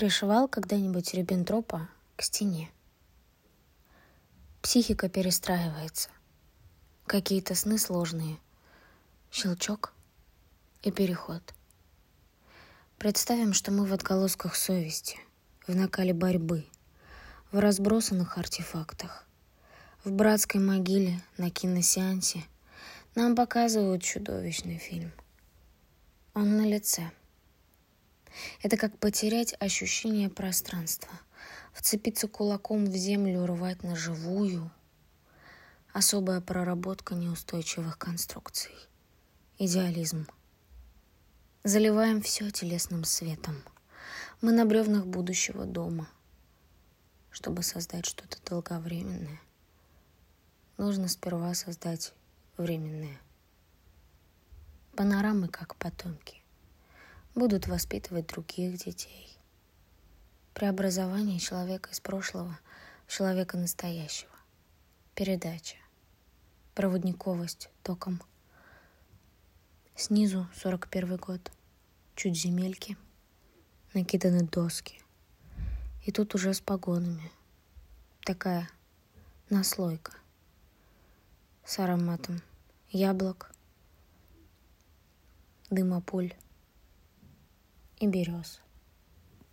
Пришивал когда-нибудь Риббентропа к стене. Психика перестраивается. Какие-то сны сложные. Щелчок и переход. Представим, что мы в отголосках совести, в накале борьбы, в разбросанных артефактах. В братской могиле на киносеансе нам показывают чудовищный фильм. Он на лице. Это как потерять ощущение пространства, вцепиться кулаком в землю, рвать на живую. Особая проработка неустойчивых конструкций. Идеализм. Заливаем все телесным светом. Мы на бревнах будущего дома. Чтобы создать что-то долговременное, нужно сперва создать временное. Панорамы, как потомки, будут воспитывать других детей. Преобразование человека из прошлого в человека настоящего. Передача. Проводниковость током. Снизу 41 год. Чуть земельки. Накиданы доски. И тут уже с погонами. Такая наслойка. С ароматом яблок, дыма y Virus.